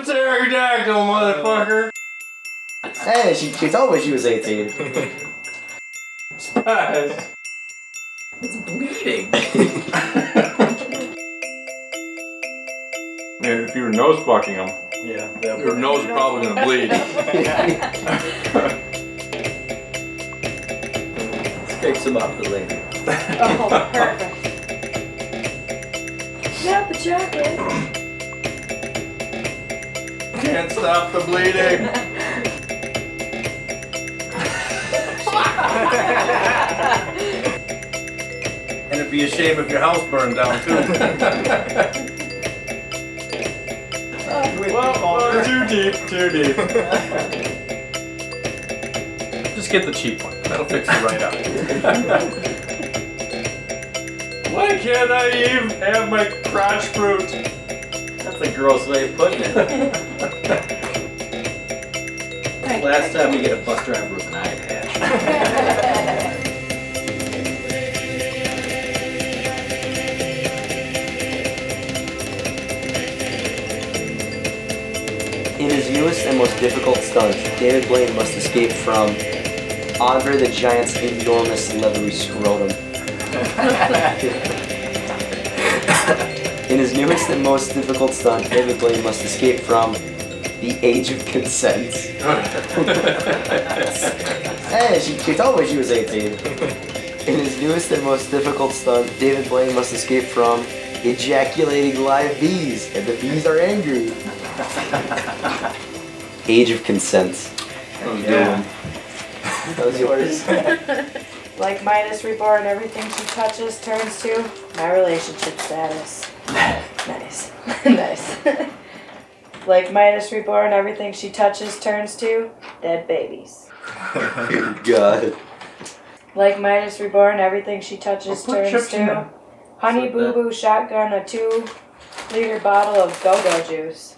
a pterodactyl, motherfucker. Hey, she, she told me she was 18. Guys. It's bleeding. Man, if you were nose fucking him, yeah, that your nose is probably gonna bleed. Fix him up the lady. Oh, perfect. Not the chocolate. Can't stop the bleeding. And it'd be a shame if your house burned down too. well, uh, too deep, too deep. Just get the cheap one. That'll fix it right up. Why can't I even have my crotch fruit? That's a gross way of putting it. Last time we get a bus driver with an eye patch. In his newest and most difficult stunt, David Blaine must escape from Andre the Giant's enormous leathery scrotum. In his newest and most difficult stunt, David Blaine must escape from the age of consent. hey, she, she told me she was 18. In his newest and most difficult stunt, David Blaine must escape from ejaculating live bees, and the bees are angry. Age of consent. Yeah. That was yours. Like Midas Reborn, everything she touches turns to my relationship status. Nice. nice. like Midas Reborn, everything she touches turns to dead babies. God. Like Midas Reborn, everything she touches Well, put turns chips in to there. Honey Boo Boo Shotgun, a two liter bottle of go go juice.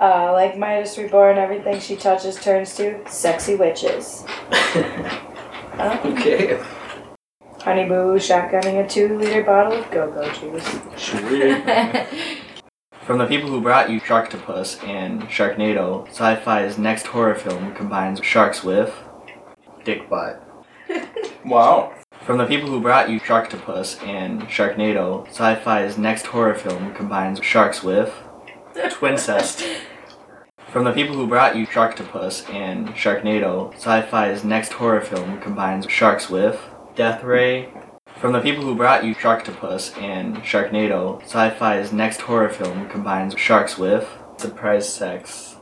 uh, like Midas Reborn, everything she touches turns to sexy witches. Uh, Okay. Honey Boo Boo shotgunning a two liter bottle of go go juice. Sweet. From the people who brought you Sharktopus and Sharknado, Sci-Fi's next horror film combines sharks with dick butt. Wow. From the people who brought you Sharktopus and Sharknado, Sci-Fi's next horror film combines sharks with twincest. From the people who brought you Sharktopus and Sharknado, Sci-Fi's next horror film combines sharks with Death Ray. From the people who brought you Sharktopus and Sharknado, Sci-Fi's next horror film combines sharks with surprise sex.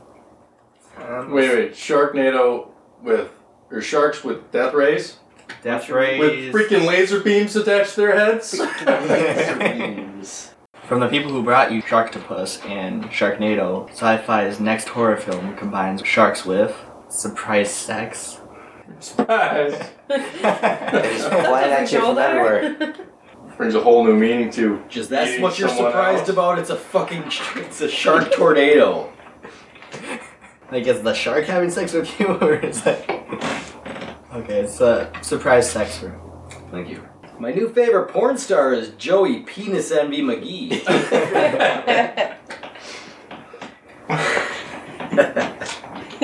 Um, wait, wait. Sharknado with or sharks with death rays Death rays. with freaking laser beams attached to their heads. From the people who brought you Sharktopus and Sharknado, Sci-Fi's next horror film combines sharks with surprise sex. Surprise. They just flying at you from everywhere. Brings a whole new meaning to. Just that's what you're surprised else. about. It's a fucking it's a shark tornado. Like, is the shark having sex with you, or is that? Okay, it's a surprise sex room. Thank you. My new favorite porn star is Joey Penis Envy McGee.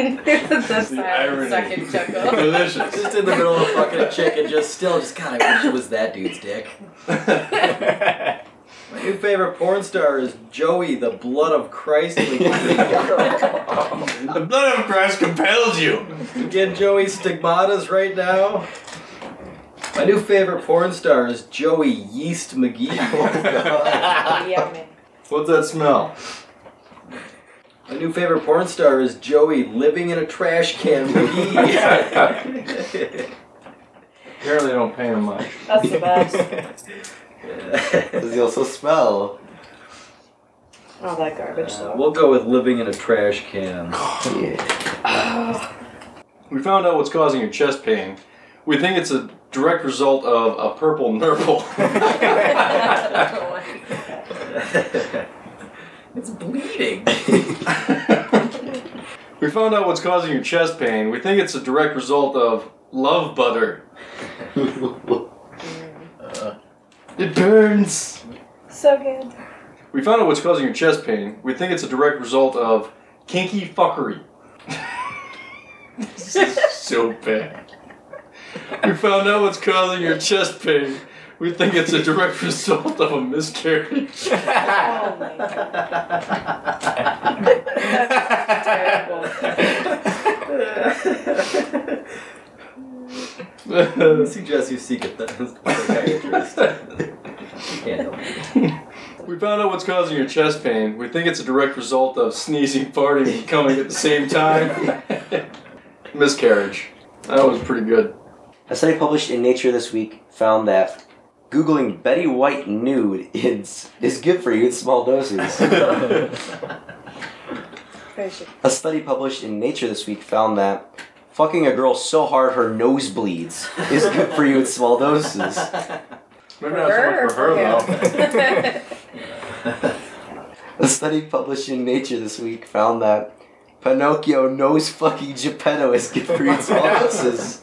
the The irony. second chuckle. Delicious. just in the middle of fucking a chick and just still just God, I wish it was that dude's dick. My new favorite porn star is Joey, the blood of Christ the blood of Christ compels you. You get Joey stigmatas right now. My new favorite porn star is Joey Yeast McGee. Oh Yummy. What's that smell? My new favorite porn star is Joey living in a trash can McGee. Apparently, they don't pay him much. That's the best. Does he also smell? All that garbage Uh, though. we'll go with living in a trash can. Yeah. We found out what's causing your chest pain. We think it's a direct result of a purple nurple. it's bleeding. we found out what's causing your chest pain. We think it's a direct result of love butter. It burns. so good. We found out what's causing your chest pain. We think it's a direct result of kinky fuckery. this is so bad. We found out what's causing your chest pain. We think it's a direct result of a miscarriage. Oh my god. Terrible. I suggest you seek a th- psychiatrist. You can't help it. We found out what's causing your chest pain. We think it's a direct result of sneezing, farting, and coming at the same time. Miscarriage. That was pretty good. A study published in Nature this week found that Googling Betty White nude is, is good for you in small doses. A study published in Nature this week found that fucking a girl so hard her nose bleeds is good for you in small doses. Maybe not so much for her, though. though. A study published in Nature this week found that Pinocchio nose fucking Geppetto is good for you in small doses.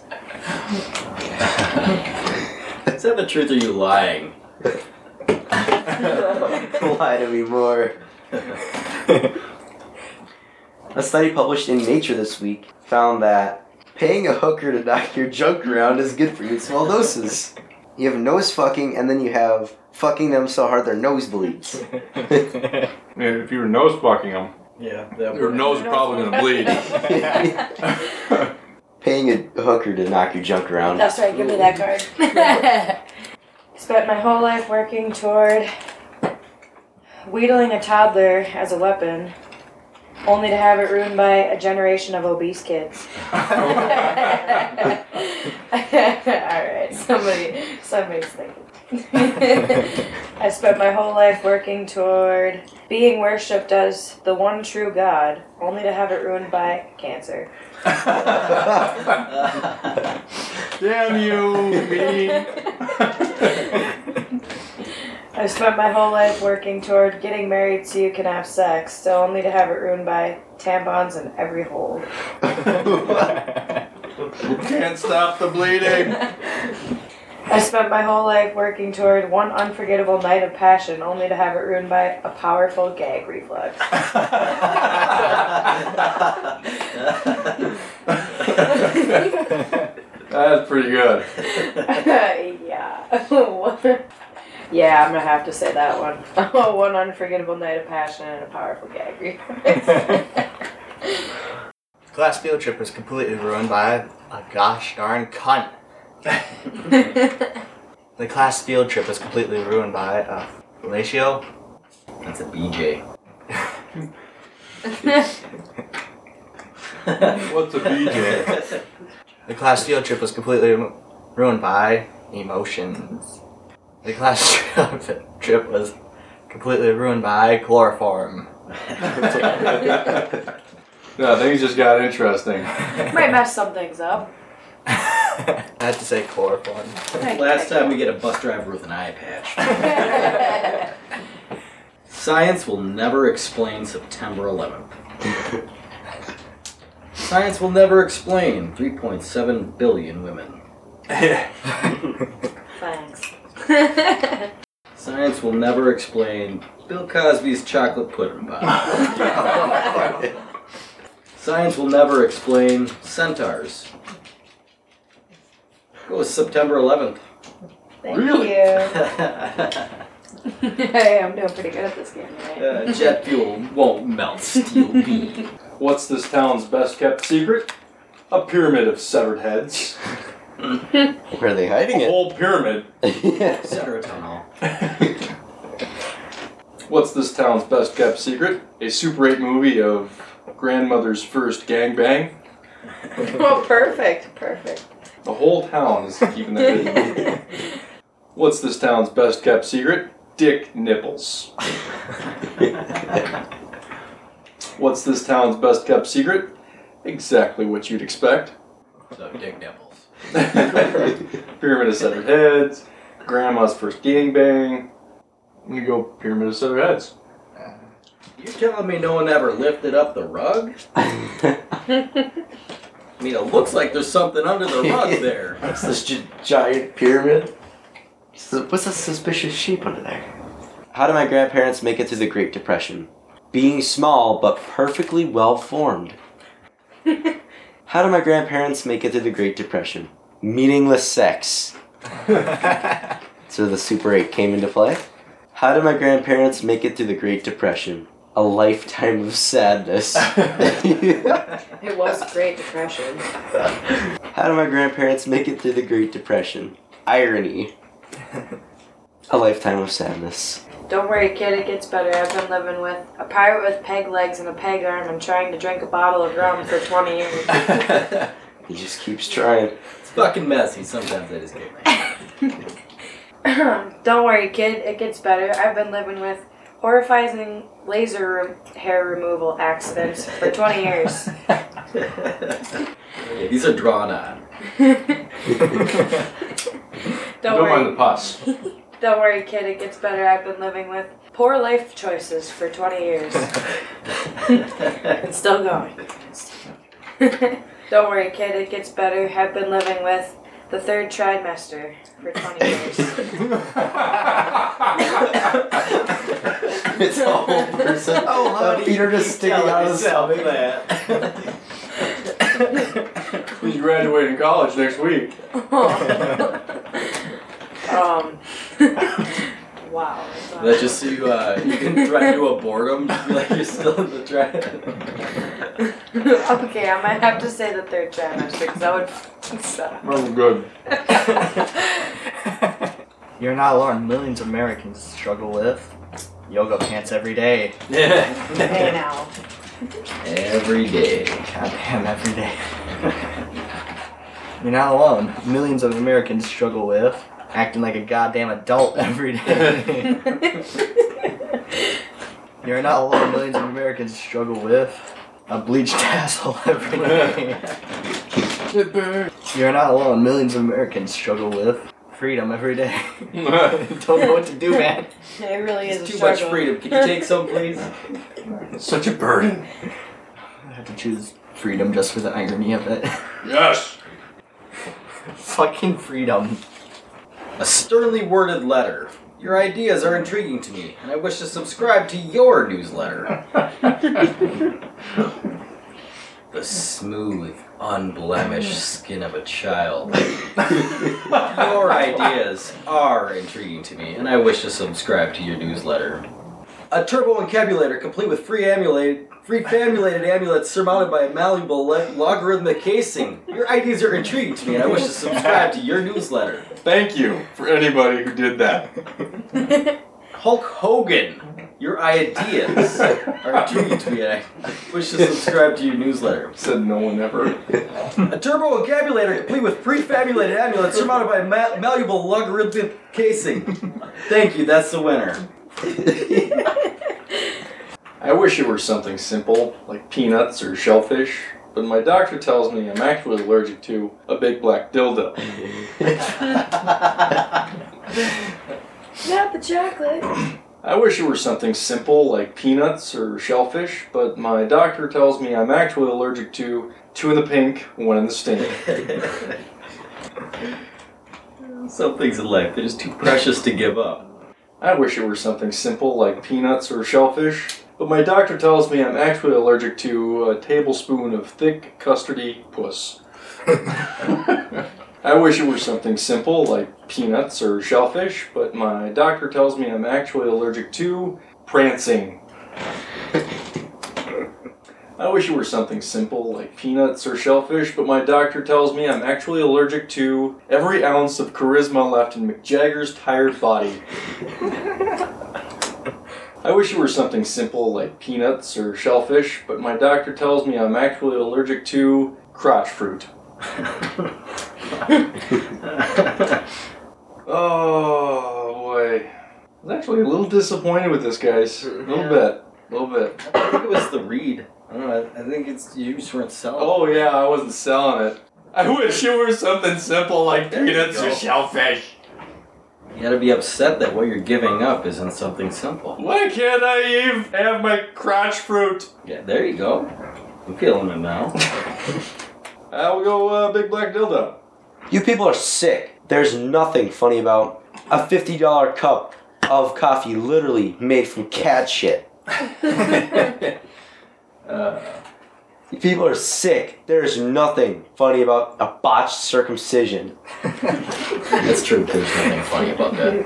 Is that the truth or are you lying? Lie to me more. A study published in Nature this week found that paying a hooker to knock your junk around is good for you in small doses. You have nose fucking, and then you have fucking them so hard their nose bleeds. Yeah, if you were nose fucking them, Yeah, that your nose is probably gonna bleed. paying a hooker to knock your junk around. That's right, give me that card. Spent my whole life working toward wheedling a toddler as a weapon, only to have it ruined by a generation of obese kids. Alright, somebody somebody's thinking. I spent my whole life working toward being worshipped as the one true God, only to have it ruined by cancer. Damn you, me. I spent my whole life working toward getting married so you can have sex, so only to have it ruined by tampons in every hole. Can't stop the bleeding. I spent my whole life working toward one unforgettable night of passion, only to have it ruined by a powerful gag reflex. That's pretty good. yeah. yeah, I'm gonna have to say that one. one unforgettable night of passion and a powerful gag reflex. Class field trip was completely ruined by a gosh darn cunt. The class field trip was completely ruined by uh, a fellatio. That's a BJ. What's a BJ? The class field trip was completely ruined by emotions. The class trip- trip was completely ruined by chloroform. No, things just got interesting. Might mess some things up. I had to say chloroform. Last time we get a bus driver with an eye patch. Science will never explain September 11th. Science will never explain 3.7 billion women. Thanks. Science will never explain Bill Cosby's chocolate pudding pop. Science will never explain centaurs. Go was September 11th. Thank Really? you. hey, I'm doing pretty good at this game, right? Uh, jet fuel won't melt steel beam. What's this town's best kept secret? A pyramid of severed heads. Where are they hiding A it? whole pyramid. yeah. Center Town What's this town's best kept secret? A Super 8 movie of grandmother's first gangbang. oh, perfect, perfect. The whole town is keeping that hidden. What's this town's best kept secret? Dick nipples. What's this town's best kept secret? Exactly what you'd expect. So, Dick Nipples. Pyramid of severed heads. Grandma's first gangbang. You go pyramid of severed heads. You're telling me no one ever lifted up the rug? I mean, it looks like there's something under the rug there. What's this gi- giant pyramid? So What's that suspicious shape under there? How did my grandparents make it through the Great Depression? Being small but perfectly well formed. How did my grandparents make it through the Great Depression? Meaningless sex. So the Super 8 came into play. How did my grandparents make it through the Great Depression? A lifetime of sadness. It was a Great Depression. How did my grandparents make it through the Great Depression? Irony. A lifetime of sadness. Don't worry, kid, it gets better. I've been living with a pirate with peg legs and a peg arm and trying to drink a bottle of rum for 20 years. He just keeps trying. It's fucking messy. Sometimes I just get Don't worry, kid, it gets better. I've been living with horrifying laser re- hair removal accidents for 20 years. Yeah, these are drawn on. Don't Don't mind worry, the pus. don't worry, kid, it gets better. I've been living with poor life choices for 20 years. It's still going. Don't worry, kid, it gets better. I've been living with the third trimester for 20 years. It's a whole person. Oh, Uh, feet are just sticking out of the stomach. He's graduating college next week. um. Wow. That's just so you, uh, you can threaten to abort them. Just be like you're still in the track. okay, I might have to say the third trimester because that would fucking suck. I'm good. You're not alone. Millions of Americans struggle with yoga pants every day. Yeah. Hey now. Every day. Goddamn, every day. You're not alone. Millions of Americans struggle with acting like a goddamn adult every day. You're not alone. Millions of Americans struggle with a bleached asshole every day. You're not alone. Millions of Americans struggle with freedom every day. Don't know what to do, man. It really is It's a too much freedom. Can you take some, please? Such a burden. I have to choose freedom just for the irony of it. Yes. Fucking freedom. A sternly worded letter. Your ideas are intriguing to me, and I wish to subscribe to your newsletter. the smooth, unblemished skin of a child. your ideas are intriguing to me, and I wish to subscribe to your newsletter. A turbo encabulator complete with free amulet, free famulated amulets surmounted by a malleable lo- logarithmic casing. Your ideas are intriguing to me, and I wish to subscribe to your newsletter. Thank you for anybody who did that. Hulk Hogan, your ideas are intriguing to me, and I wish to subscribe to your newsletter. Said no one ever. A turbo encabulator complete with prefabulated amulets surmounted by a ma- malleable logarithmic casing. Thank you, that's the winner. I wish it were something simple, like peanuts or shellfish, but my doctor tells me I'm actually allergic to a big black dildo. Not the chocolate. I wish it were something simple, like peanuts or shellfish, but my doctor tells me I'm actually allergic to two in the pink, one in the stink. Some things in life, they're just too precious to give up. I wish it were something simple, like peanuts or shellfish, but my doctor tells me I'm actually allergic to a tablespoon of thick, custardy puss. I wish it were something simple like peanuts or shellfish, but my doctor tells me I'm actually allergic to prancing. I wish it were something simple like peanuts or shellfish, but my doctor tells me I'm actually allergic to every ounce of charisma left in Mick Jagger's tired body. I wish it were something simple like peanuts or shellfish, but my doctor tells me I'm actually allergic to crotch fruit. Oh boy. I was actually a little disappointed with this, guys. A little Yeah. bit. A little bit. I think it was the read. I don't know, I I think it's you just weren't selling. Oh yeah, I wasn't selling it. I wish it were something simple like There peanuts or shellfish. You gotta be upset that what you're giving up isn't something simple. Why can't I even have my crotch fruit? Yeah, there you go. I'm feeling it now. I'll go uh, big black dildo. You people are sick. There's nothing funny about a $50 cup of coffee literally made from cat shit. Uh, You people are sick. There is nothing funny about a botched circumcision. that's true. There's nothing funny about that.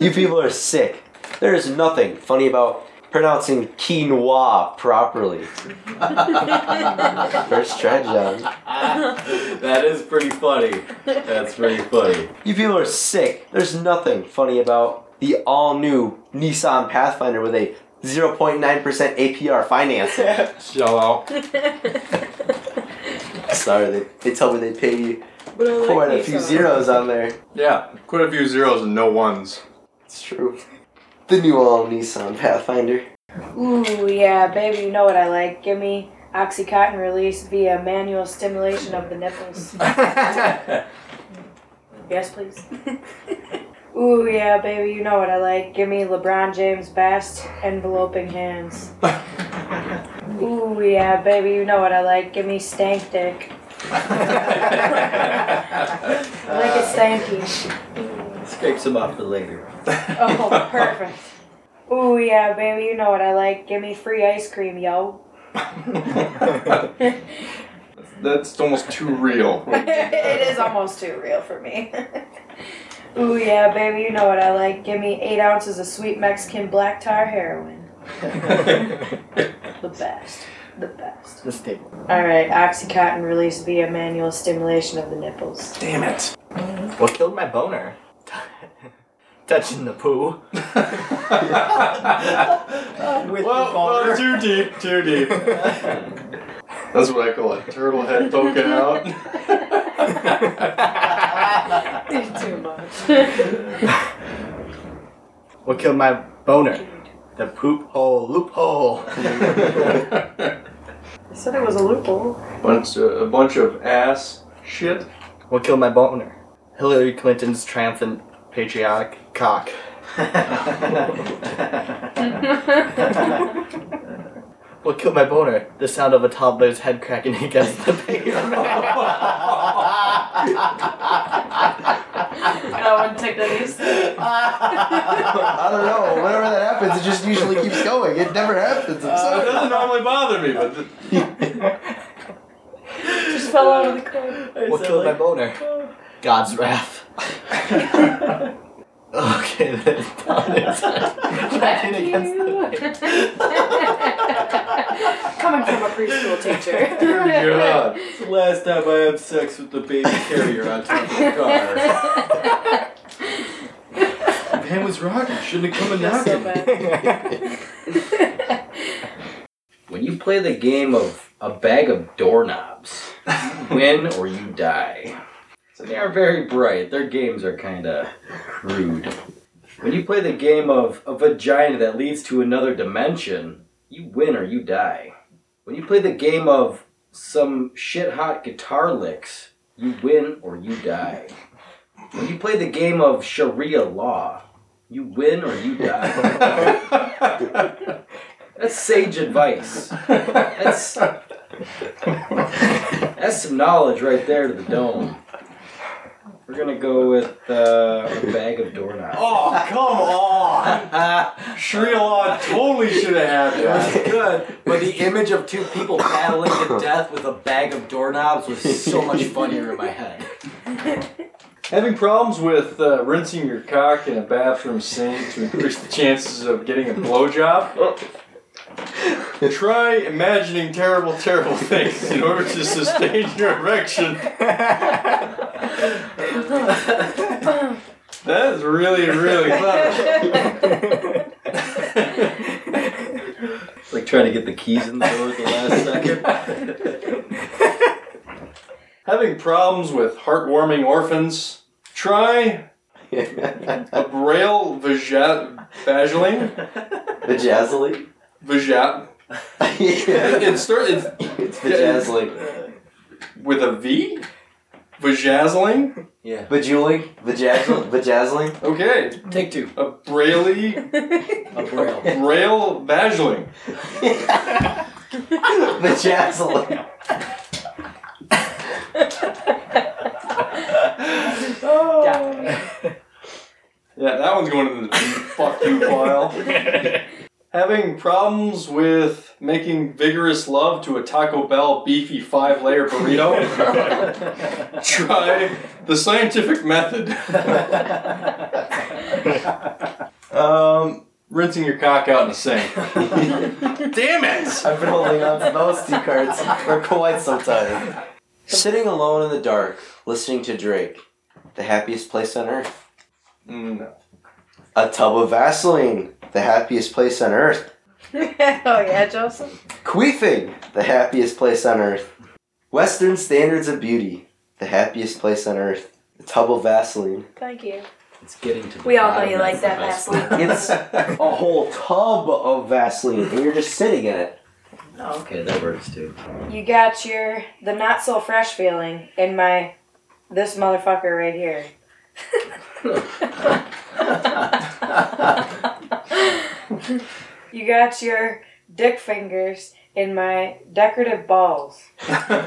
You people are sick. There is nothing funny about pronouncing quinoa properly. First try, John. that is pretty funny. That's pretty funny. You people are sick. There's nothing funny about the all new Nissan Pathfinder with a 0.9% APR financing. Shell out. Sorry, they, they told me they pay you But I like quite a few songs. zeros on there. Yeah, quite a few zeros and no ones. It's true. The new all Nissan Pathfinder. Ooh, yeah, baby, you know what I like. Give me Oxycontin release via manual stimulation of the nipples. Yes, please. Ooh, yeah, baby, you know what I like. Give me LeBron James best enveloping hands. Ooh, yeah, baby, you know what I like. Give me stank dick. I like it stanky. Scrapes them off for later. Oh, perfect. Ooh, yeah, baby, you know what I like. Give me free ice cream, yo. That's almost too real. it is almost too real for me. Ooh, yeah, baby, you know what I like. Give me eight ounces of sweet Mexican black tar heroin. The best. The best. The staple. Alright, Oxycontin released via manual stimulation of the nipples. Damn it. What killed my boner? Touching the poo. With well, well, too deep, too deep. That's what I call a turtle head poking out. Too much. What killed my boner? The poop hole loophole. I said it was a loophole. bunch of, a bunch of ass shit. What killed my boner? Hillary Clinton's triumphant patriotic cock. What killed my boner? The sound of a toddler's head cracking against the pavement. That one took the least. I don't know. Whenever that happens, it just usually keeps going. It never happens. I'm Uh, it doesn't normally bother me, but the, Just fell out of the car. what killed my boner? God's wrath. okay, then toddler's head cracking against the Coming from a preschool teacher. God. It's the last time I have sex with the baby carrier on top of the car. Man was rocking. Shouldn't have come and That's so bad. When you play the game of a bag of doorknobs, you win or you die. So they are very bright. Their games are kind of crude. When you play the game of a vagina that leads to another dimension, you win or you die. When you play the game of some shit hot guitar licks, you win or you die. When you play the game of Sharia law, you win or you die. That's sage advice. That's that's some knowledge right there to the dome. We're gonna go with uh, a bag of doorknobs. Oh, come on! Sharia law totally should have had that. good, but the image of two people battling to death with a bag of doorknobs was so much funnier in my head. Having problems with uh, rinsing your cock in a bathroom sink to increase the chances of getting a blowjob? Try imagining terrible, terrible things in order to sustain your erection. That is really, really clever. It's like trying to get the keys in the door at the last second. Having problems with heartwarming orphans? Try a braille vaja- vagiling. Vajazzling? Vajat. yeah. It started It's vajazzling. with a V? Vajazzling? Yeah. Vajuling? Vajazzling? Vajazzling? Okay. Take two. A braille, A braille. braille vagiling. Vajazzling. Oh. Yeah, that one's going in the fuck you file. Having problems with making vigorous love to a Taco Bell beefy five layer burrito? Try the scientific method. Um, Rinsing your cock out in the sink. Damn it! I've been holding on to those two cards for quite some time. Sitting alone in the dark, listening to Drake. The happiest place on earth. No. A tub of Vaseline. The happiest place on earth. oh yeah, Joseph. Queefing. The happiest place on earth. Western standards of beauty. The happiest place on earth. A tub of Vaseline. Thank you. It's getting to the We all know you like that Vaseline. It's a whole tub of Vaseline, and you're just sitting in it. Oh, okay, that works too. You got your the not so fresh feeling in my this motherfucker right here. you got your dick fingers in my decorative balls. Very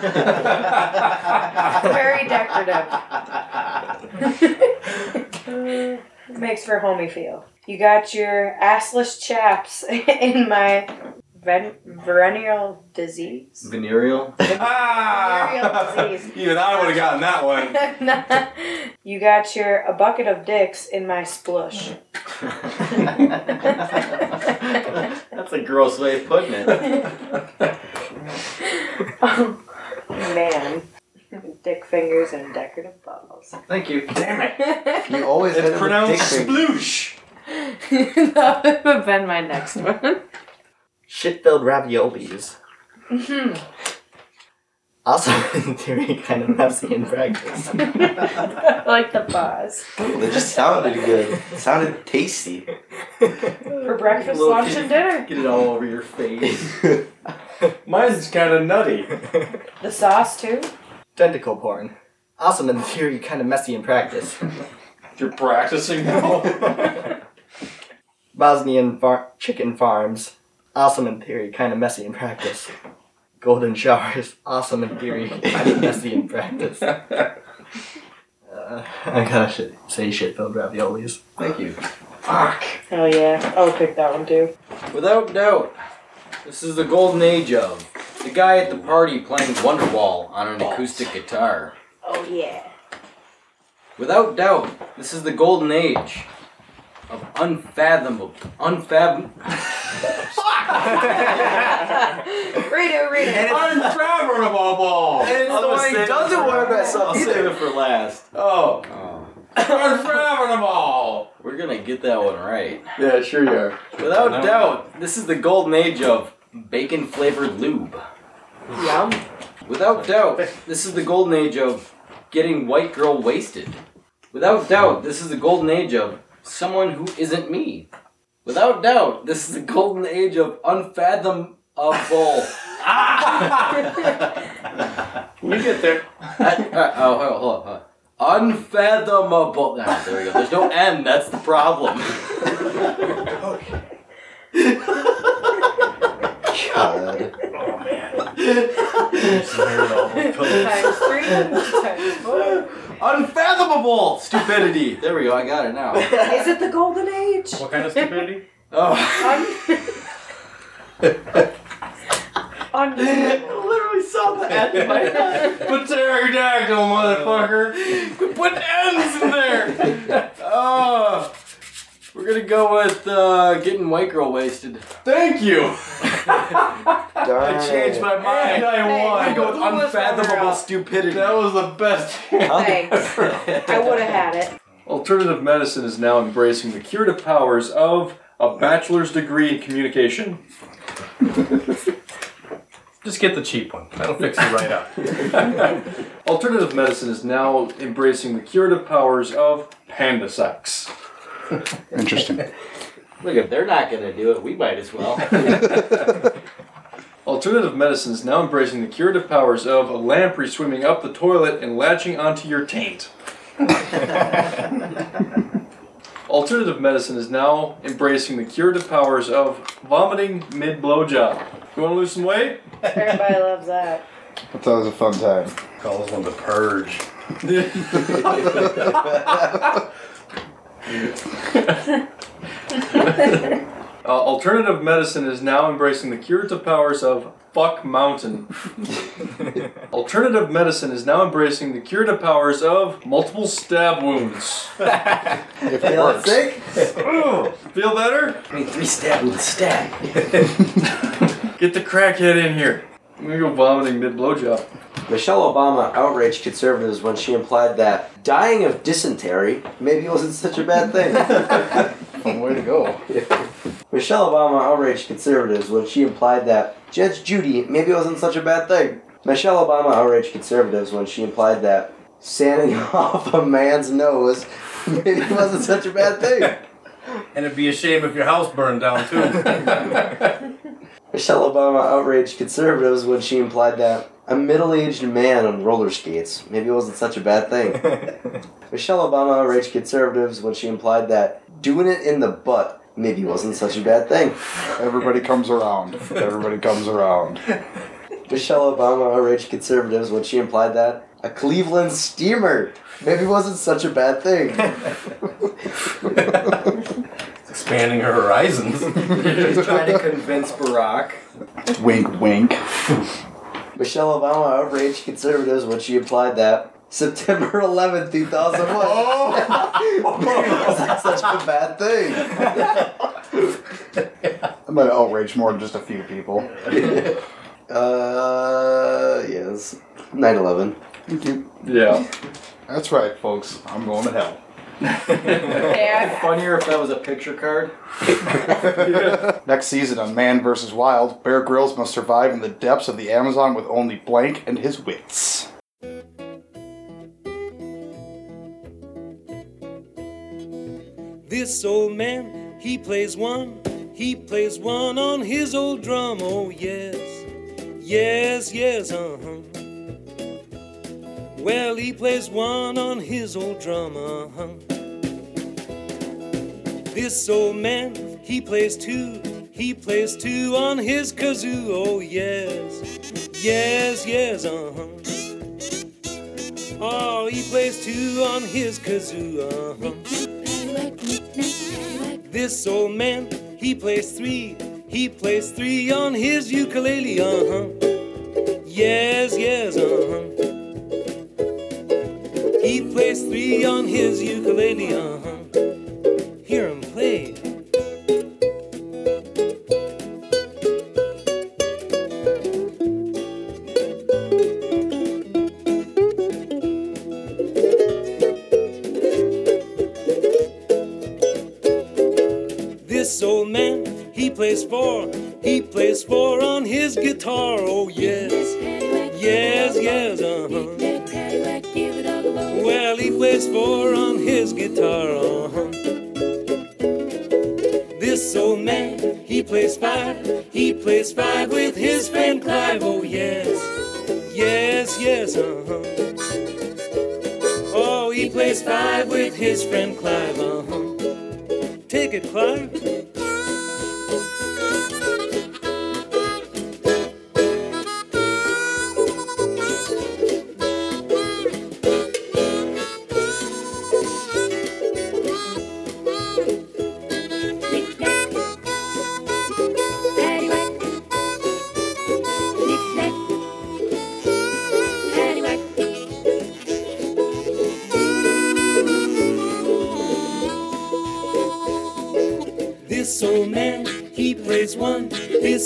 decorative. Makes for homey feel. You got your assless chaps in my ven- venereal disease. Venereal? Ah! Venereal disease. Even I would have gotten that one. you got your a bucket of dicks in my splush. That's a gross way of putting it. oh, man. Dick fingers and decorative balls. Thank you. Damn it. You always It's pronounced dick fingers. sploosh. that would have been my next one. Shit-filled raviolis. Mhm. Also, in theory, kind of messy in practice. I like the pause. They just sounded good. It sounded tasty. For breakfast, Little lunch, kid. and dinner. Get it all over your face. Mine's kind of nutty. The sauce, too. Tentacle porn. Awesome in theory, kind of messy in practice. You're practicing now. Bosnian far- chicken farms. Awesome in theory, kind of messy in practice. Golden showers. Awesome in theory, kind of messy in practice. Uh, I gotta shit, say shit-filled raviolis. Thank you. Fuck. Oh, yeah. I would pick that one, too. Without doubt, this is the golden age of the guy at the party playing Wonderwall on an acoustic guitar. Oh, yeah. Without doubt, this is the golden age of unfathomable, unfathom. redo, redo. Unfathomable. And it's I'm the gonna one he it doesn't for- want to mess up I'll save either. it for last. Oh. Oh, Unfathomable. we're gonna get that one right. Yeah, sure you are. Without No. doubt, this is the golden age of bacon flavored lube. Yum. Without doubt, this is the golden age of getting white girl wasted. Without doubt, this is the golden age of someone who isn't me. Without doubt, this is the golden age of unfathomable. You get there. Uh, uh, oh, hold on, hold on, hold on. Unfathomable. Ah, there we go. There's no end. That's the problem. Okay. God. Times three, times four. Unfathomable stupidity. There we go. I got it now. Is it the golden age? What kind of stupidity? Oh. Un- literally saw the N in my head. Pterodactyl, motherfucker. Put N's in there. Oh. We're gonna go with uh, getting white girl wasted. Thank you. Darn I changed it. my mind. I I'm won. gonna go with Who was unfathomable runner-up? stupidity. That was the best. Thanks. I would have had it. Alternative medicine is now embracing the curative powers of a bachelor's degree in communication. Just get the cheap one. That'll fix it right up. Alternative medicine is now embracing the curative powers of panda sex. Interesting. Look, if they're not gonna do it, we might as well. Alternative medicine is now embracing the curative powers of a lamprey swimming up the toilet and latching onto your taint. Alternative medicine is now embracing the curative powers of vomiting mid blowjob. You want to lose some weight? Everybody loves that. That's always a fun time. Calls one the purge. Uh, alternative medicine is now embracing the curative powers of fuck mountain. alternative medicine is now embracing the curative powers of multiple stab wounds. If it Feeling works. sick? Feel better? I mean, three stab with a stab. Get the crackhead in here. I'm gonna go vomiting mid blowjob. Michelle Obama outraged conservatives when she implied that dying of dysentery maybe wasn't such a bad thing. Fun way to go. Michelle Obama outraged conservatives when she implied that Judge Judy maybe wasn't such a bad thing. Michelle Obama outraged conservatives when she implied that sanding off a man's nose maybe wasn't such a bad thing. And it'd be a shame if your house burned down too. Michelle Obama outraged conservatives when she implied that a middle-aged man on roller skates maybe it wasn't such a bad thing. Michelle Obama outraged conservatives when she implied that doing it in the butt maybe wasn't such a bad thing. Everybody comes around. Everybody comes around. Michelle Obama outraged conservatives when she implied that a Cleveland steamer maybe wasn't such a bad thing. Expanding her horizons. She's trying to convince Barack. Wink, wink. Michelle Obama outraged conservatives when she implied that September 11th, 2001 maybe wasn't such a bad thing. I'm going to outrage more than just a few people. Uh, yes. 9 11. Thank you. Yeah. That's right, folks. I'm going to hell. Yeah. Funnier if that was a picture card. Next season on Man vs. Wild, Bear Grylls must survive in the depths of the Amazon with only Blank and his wits. This old man, he plays one, he plays one on his old drum. Oh, yes, yes, yes, uh huh. Well, he plays one on his old drum, uh huh. This old man, he plays two, he plays two on his kazoo. Oh, yes, yes, yes, uh huh. Oh, he plays two on his kazoo, uh huh. This old man, he plays three. He plays three on his ukulele, uh huh. Yes, yes, uh huh. He plays three on his ukulele, uh huh. Plays four. He plays four on his guitar. Oh yes, yes, yes, uh huh. Well, he plays four on his guitar. Uh huh. This old man, he plays five. He plays five with his friend Clive. Oh yes, yes, yes, uh huh. Oh, he plays five with his friend Clive. Uh huh. Take it, Clive.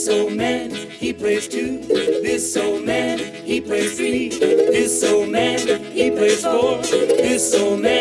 This old man, he plays two. This old man, he plays three. This old man, he plays four. This old man,